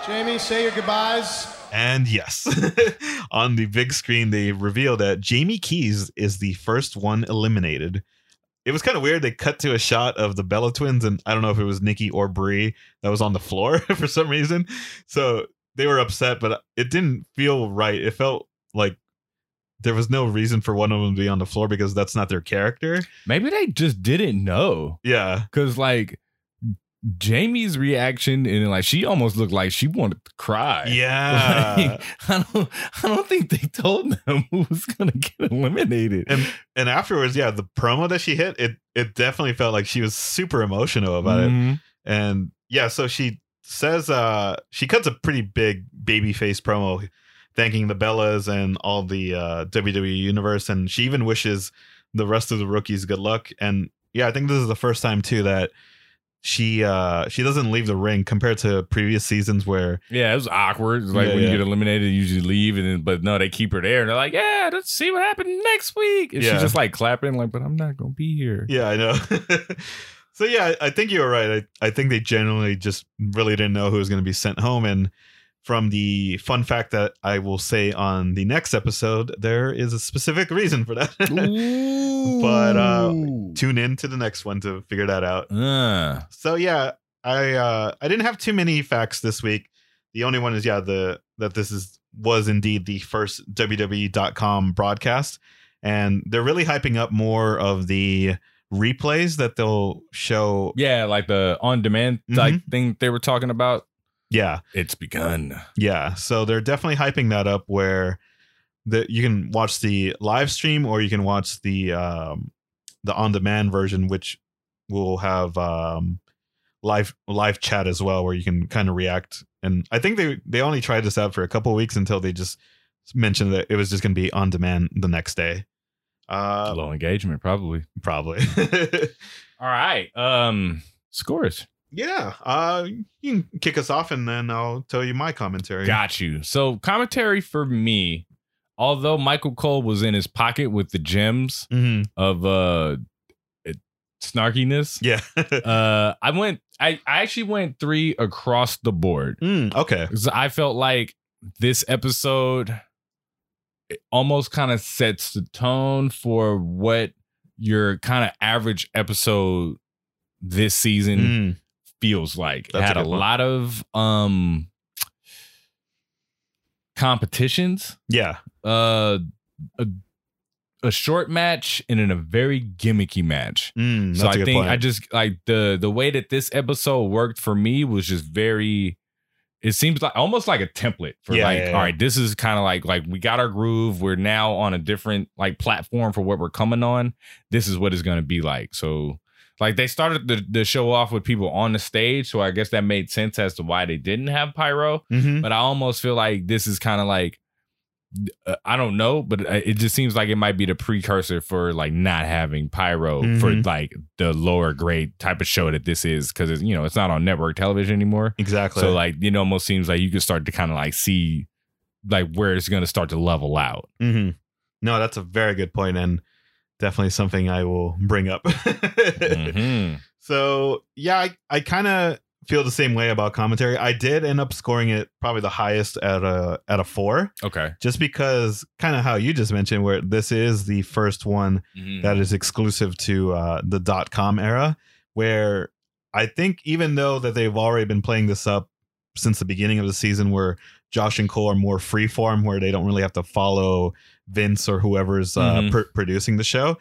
Jamie, say your goodbyes. and yes, on the big screen they reveal that Jamie Keyes is the first one eliminated. It was kind of weird. They cut to a shot of the Bella twins, and I don't know if it was Nikki or Brie that was on the floor for some reason. So they were upset, but it didn't feel right. It felt like there was no reason for one of them to be on the floor because that's not their character. Maybe they just didn't know. Yeah. Cause like Jamie's reaction and like she almost looked like she wanted to cry. Yeah. Like, I don't I don't think they told them who was gonna get eliminated. and and afterwards, yeah, the promo that she hit, it it definitely felt like she was super emotional about it. Mhm. And yeah, so she says uh she cuts a pretty big baby face promo thanking the Bellas and all the uh WWE universe and she even wishes the rest of the rookies good luck. And yeah, I think this is the first time too that she uh she doesn't leave the ring compared to previous seasons where Yeah, it was awkward. It's like Yeah, when yeah. you get eliminated, you usually leave, and then, but no, they keep her there, and they're like, "Yeah, let's see what happened next week." And Yeah. she's just like clapping, like, "But I'm not gonna be here." Yeah, I know. so yeah, I think you were right. I, I think they generally just really didn't know who was going to be sent home. And from the fun fact that I will say on the next episode, there is a specific reason for that. but uh, tune in to the next one to figure that out. Uh, So yeah, I uh, I didn't have too many facts this week. The only one is yeah the that this is was indeed the first WWE.com broadcast, and they're really hyping up more of the replays that they'll show. yeah, like the on-demand like Mm-hmm. thing they were talking about. Yeah, It's begun. yeah. So they're definitely hyping that up where that you can watch the live stream or you can watch the um the on demand version, which will have um live live chat as well, where you can kind of react. And I think they they only tried this out for a couple weeks until they just mentioned that it was just going to be on demand the next day. Uh, Low engagement, probably. probably. All right. Um, scores. Yeah. Uh, you can kick us off, and then I'll tell you my commentary. Got you. So commentary for me, although Michael Cole was in his pocket with the gems Mhm. of uh snarkiness. Yeah. uh I went I, I actually went three across the board. Mm, okay. I felt like this episode almost kind of sets the tone for what your kind of average episode this season Mm. Feels like. It That's a had a, one. lot of um competitions. Yeah. Uh a, a short match and in a very gimmicky match. Mm, So a I think. I just like the the way that this episode worked for me was just very it seems like almost like a template for Yeah, like yeah, yeah. all right this is kind of like like we got our groove we're now on a different like platform for what we're coming on this is what it's going to be like so like they started the, the show off with people on the stage, so I guess that made sense as to why they didn't have pyro. Mhm. But I almost feel like this is kind of like uh, I don't know, but uh, it just seems like it might be the precursor for like not having pyro for Mhm. like the lower grade type of show that this is because you know it's not on network television anymore. Exactly. So like it almost seems like you could start to kind of like see like where it's going to start to level out. hmm No, that's a very good point, and definitely something I will bring up. Mhm. So yeah, I, I kind of feel the same way about commentary. I did end up scoring it probably the highest at a at a four, Okay. just because kind of how you just mentioned, where this is the first one Mhm. that is exclusive to uh, the dot com era, where I think even though that they've already been playing this up since the beginning of the season, where Josh and Cole are more freeform, where they don't really have to follow Vince or whoever's uh, Mhm. pr- producing the show.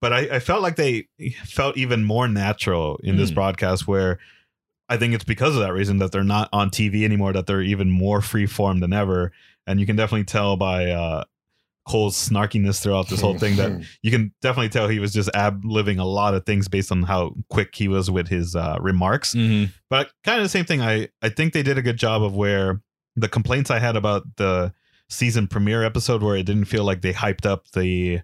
But I, I felt like they felt even more natural in this Mm. broadcast, where I think it's because of that reason that they're not on TV anymore, that they're even more freeform than ever. And you can definitely tell by uh, Cole's snarkiness throughout this whole thing that you can definitely tell he was just ab living a lot of things based on how quick he was with his uh, remarks. Mhm. But kind of the same thing. I I think they did a good job of where the complaints I had about the season premiere episode, where it didn't feel like they hyped up the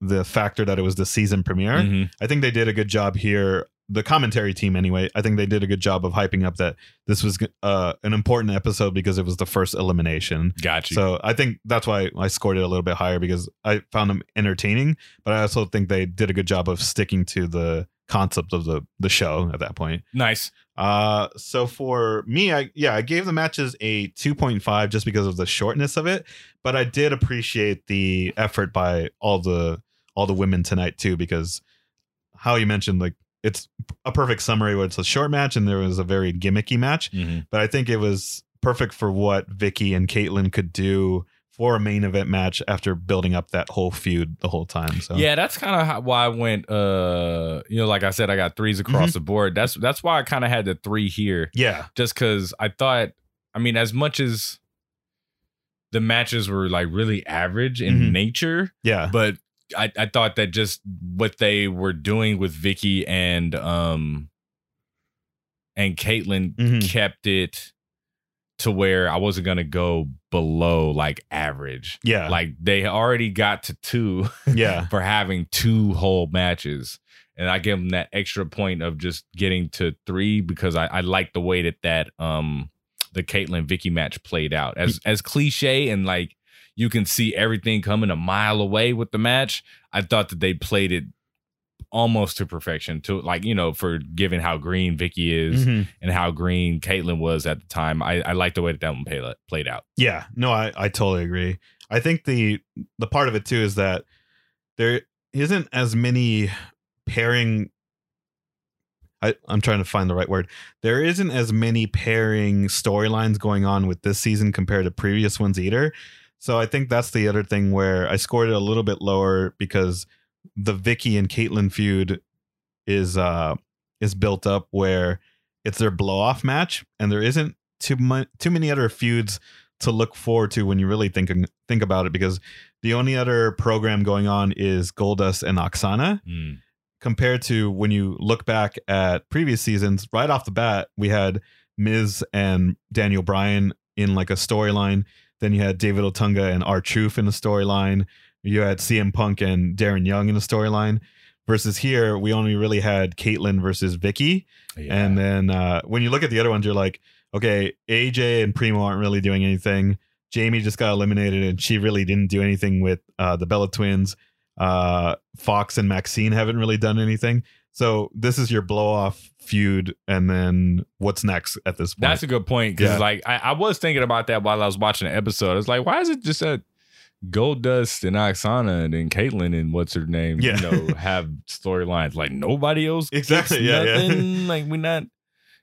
the factor that it was the season premiere. Mhm. I think they did a good job here. The commentary team, anyway, I think they did a good job of hyping up that this was uh, an important episode because it was the first elimination. Gotcha. So I think that's why I scored it a little bit higher because I found them entertaining, but I also think they did a good job of sticking to the concept of the the show at that point. nice. Uh, so for me, I yeah, I gave the matches a 2.5 just because of the shortness of it, but I did appreciate the effort by all the all the women tonight too because how you mentioned like it's a perfect summary where it's a short match and there was a very gimmicky match, Mhm. but I think it was perfect for what Vickie and Kaitlyn could do for a main event match after building up that whole feud the whole time. So Yeah, that's kind of why I went. Uh, you know, like I said, I got threes across Mhm. the board. That's that's why I kind of had the three here, yeah, just because I thought. I mean, as much as the matches were like really average in Mhm. nature, yeah, but I, I thought that just what they were doing with Vickie and um and Kaitlyn Mhm. kept it to where I wasn't gonna go below like average. yeah, Like they already got to two yeah, for having two whole matches. And I give them that extra point of just getting to three because I, I like the way that that um the Kaitlyn Vickie match played out. As as cliche and like you can see everything coming a mile away with the match. I thought that they played it almost to perfection. To like you know for given how green Vickie is Mhm. and how green Kaitlyn was at the time. I, I like the way that that one played played out. Yeah, no, I, I totally agree. I think the the part of it too is that there isn't as many pairing. I, I'm trying to find the right word. There isn't as many pairing storylines going on with this season compared to previous ones either. So I think that's the other thing where I scored it a little bit lower because the Vickie and Kaitlyn feud is uh is built up where it's their blow off match and there isn't too much too many other feuds to look forward to when you really think think about it because the only other program going on is Goldust and Aksana Mm. compared to when you look back at previous seasons right off the bat we had Miz and Daniel Bryan in like a storyline then you had David Otunga and R Truth in the storyline you had CM Punk and Darren Young in the storyline versus here we only really had Kaitlyn versus Vickie Yeah. and then uh, when you look at the other ones, you're like, okay, AJ and Primo aren't really doing anything. Jamie just got eliminated, and she really didn't do anything with uh, the Bella twins. Uh, Fox and Maxine haven't really done anything. So this is your blow off feud, and then what's next at this point? That's a good point because Yeah. like I, I was thinking about that while I was watching the episode. It's like why is it just that Goldust and Aksana and then Kaitlyn and what's her name, Yeah. you know, have storylines like nobody else. Exactly, yeah, yeah. nothing. Like we're not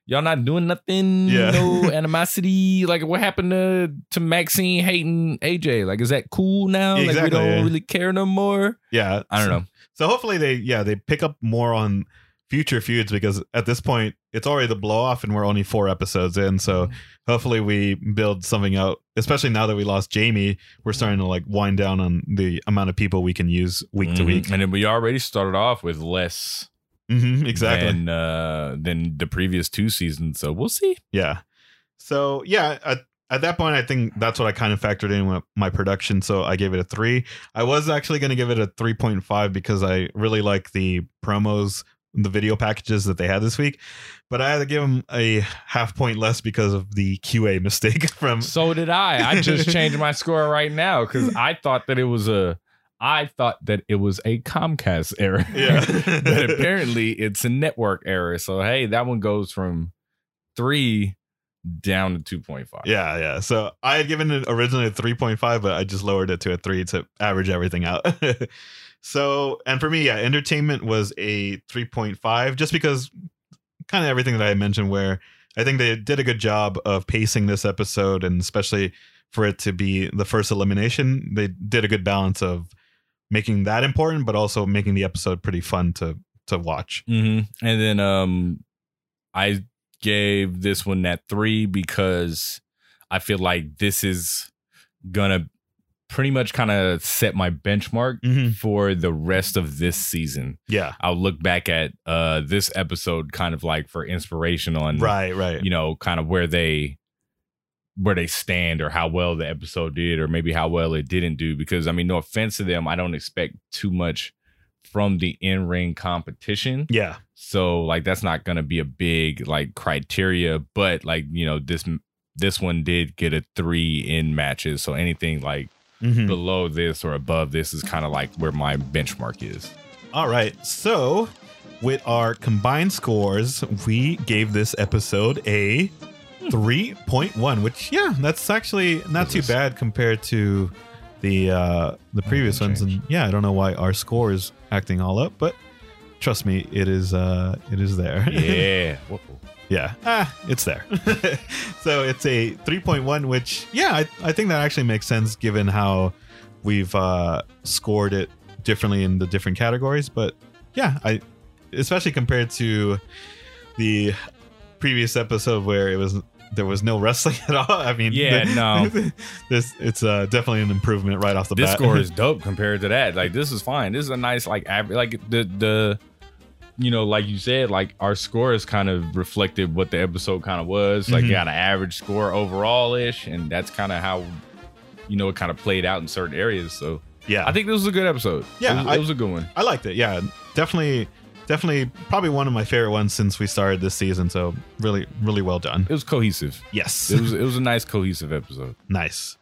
y'all not doing nothing. Yeah. No animosity. Like what happened to to Maxine hating AJ? Like is that cool now? like we don't yeah. really care no more. yeah, I don't know. So hopefully they yeah they pick up more on future feuds because at this point it's already the blow off and we're only four episodes in. So Mm-hmm. hopefully we build something out. Especially now that we lost Jamie, we're starting to like wind down on the amount of people we can use week to Mhm. week. And then we already started off with less Mhm, exactly. than uh, than the previous two seasons. So we'll see. Yeah. So yeah, at, at that point, I think that's what I kind of factored in with my production. So I gave it a three. I was actually going to give it a three point five because I really like the promos, the video packages that they had this week. But I had to give them a half point less because of the QA mistake from. So did I. I just changed my score right now because I thought that it was a. I thought that it was a Comcast error. Yeah. but apparently it's a network error. So hey, that one goes from three down to two point five. Yeah, yeah. So I had given it originally a 3.5, but I just lowered it to a 3 to average everything out. So, and for me, yeah, entertainment was a 3.5 just because kind of everything that I mentioned where I think they did a good job of pacing this episode and especially for it to be the first elimination, they did a good balance of making that important but also making the episode pretty fun to to watch. hmm And then um, I gave this one that three because I feel like this is gonna pretty much kind of set my benchmark Mhm. for the rest of this season. Yeah. I'll look back at uh this episode kind of like for inspiration on Right, right. you know, kind of where they where they stand or how well the episode did or maybe how well it didn't do because I mean no offense to them, I don't expect too much from the in-ring competition. Yeah. So like that's not going to be a big like criteria, but like, you know, this this one did get a 3 in matches. So anything like Mhm. below this or above this is kind of like where my benchmark is. All right. So, with our combined scores, we gave this episode a 3.1, which yeah, that's actually not too bad compared to the uh the previous ones and yeah, I don't know why our score is acting all up, but trust me, it is uh it is there. Yeah. Yeah. Ah, it's there. so, it's a 3.1 which yeah, I I think that actually makes sense given how we've uh scored it differently in the different categories, but yeah, I especially compared to the previous episode where it was there was no wrestling at all. I mean, Yeah, no. this it's uh, definitely an improvement right off the this bat. score is dope compared to that. Like this is fine. This is a nice like average. Like the the you know like you said like our score is kind of reflected what the episode kind of was. Like Mhm. you got an average score overall ish, and that's kind of how you know it kind of played out in certain areas. So yeah, I think this was a good episode. Yeah, it was, I- it was a good one. I liked it. Yeah, definitely, definitely, probably one of my favorite ones since we started this season. So really, really well done. It was cohesive. Yes, It was it was a nice cohesive episode. nice.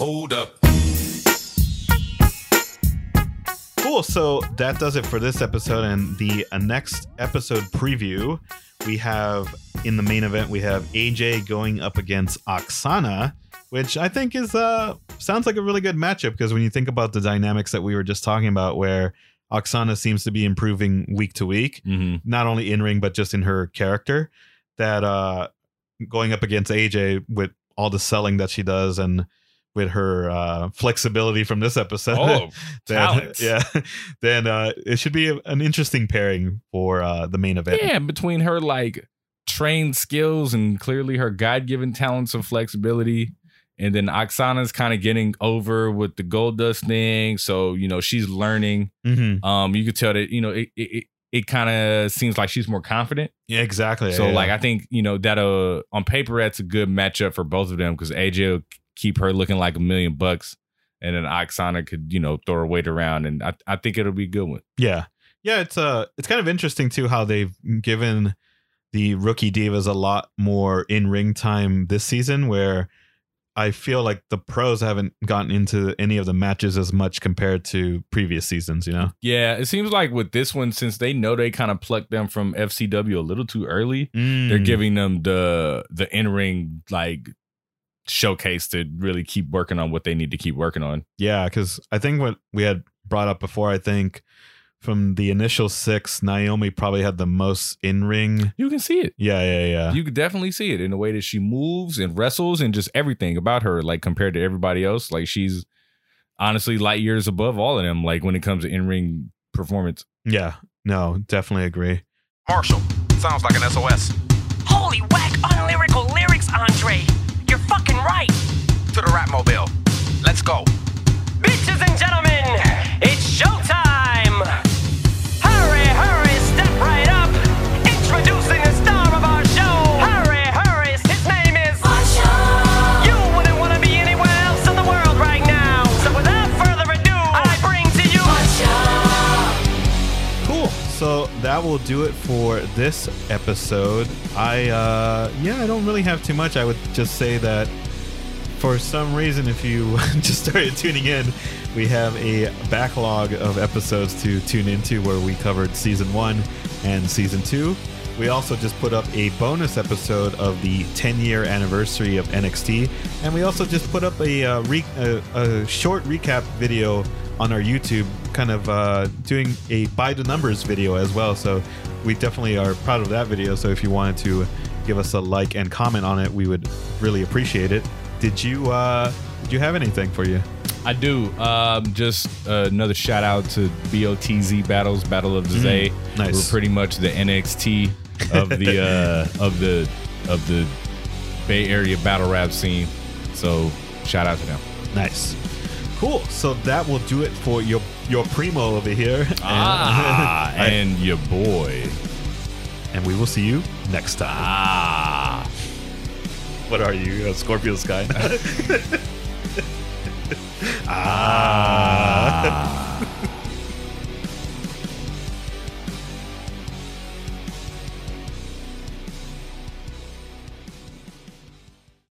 Hold up. Cool. So that does it for this episode. And the uh, next episode preview, we have in the main event, we have AJ going up against Aksana, which I think is uh sounds like a really good matchup because when you think about the dynamics that we were just talking about, where Aksana seems to be improving week to week, Mm-hmm. not only in ring but just in her character, that uh going up against AJ with all the selling that she does and with her uh flexibility from this episode Oh, then, yeah then uh it should be a- an interesting pairing for uh the main event Yeah, between her like trained skills and clearly her God given talents of flexibility. And then Aksana's kind of getting over with the Goldust thing. So, you know, she's learning. Mhm. Um, you could tell that, you know, it it, it, it kind of seems like she's more confident. yeah exactly So, yeah. like, I think, you know, that uh on paper that's a good matchup for both of them because AJ keep her looking like a million bucks. And then Aksana could, you know, throw her weight around. And I, I think it'll be a good one. yeah yeah it's uh it's kind of interesting too how they've given the rookie divas a lot more in-ring time this season where I feel like the pros haven't gotten into any of the matches as much compared to previous seasons, you know? Yeah, it seems like with this one, since they know they kind of plucked them from FCW a little too early, Mm. they're giving them the the in ring like showcase to really keep working on what they need to keep working on. Yeah, because I think what we had brought up before, I think from the initial six, Naomi probably had the most in ring. You can see it. Yeah, yeah, yeah. You could definitely see it in the way that she moves and wrestles and just everything about her, like compared to everybody else. Like she's honestly light years above all of them, like when it comes to in ring performance. yeah, no, definitely agree. Marshall, sounds like an SOS. Holy whack unlyrical lyrics, Andre. Batmobile. Let's go. Bitches and gentlemen, it's showtime! Hurry, hurry, step right up! Introducing the star of our show! Hurry, hurry, his name is... Marsha! You wouldn't want to be anywhere else in the world right now! So without further ado, I bring to you... Marsha! Cool. So that will do it for this episode. I, uh, yeah, I don't really have too much. I would just say that for some reason if you just started tuning in, we have a backlog of episodes to tune into where we covered season 1 and season 2. We also just put up a bonus episode of the 10 year anniversary of NXT, and we also just put up a, uh, re- a, a short recap video on our YouTube, kind of uh, doing a by the numbers video as well. So we definitely are proud of that video. So if you wanted to give us a like and comment on it, we would really appreciate it. Did you uh, did you have anything for you? I do. Um, just uh, another shout out to BOTZ Battles, Battle of the Zay. Mm, nice. We're pretty much the NXT of the uh, of the of the Bay Area battle rap scene. So shout out to them. Nice. Cool. So that will do it for your your primo over here. Ah, I- and your boy. and we will see you next time. Ah. What are you, a Scorpio Sky? ah.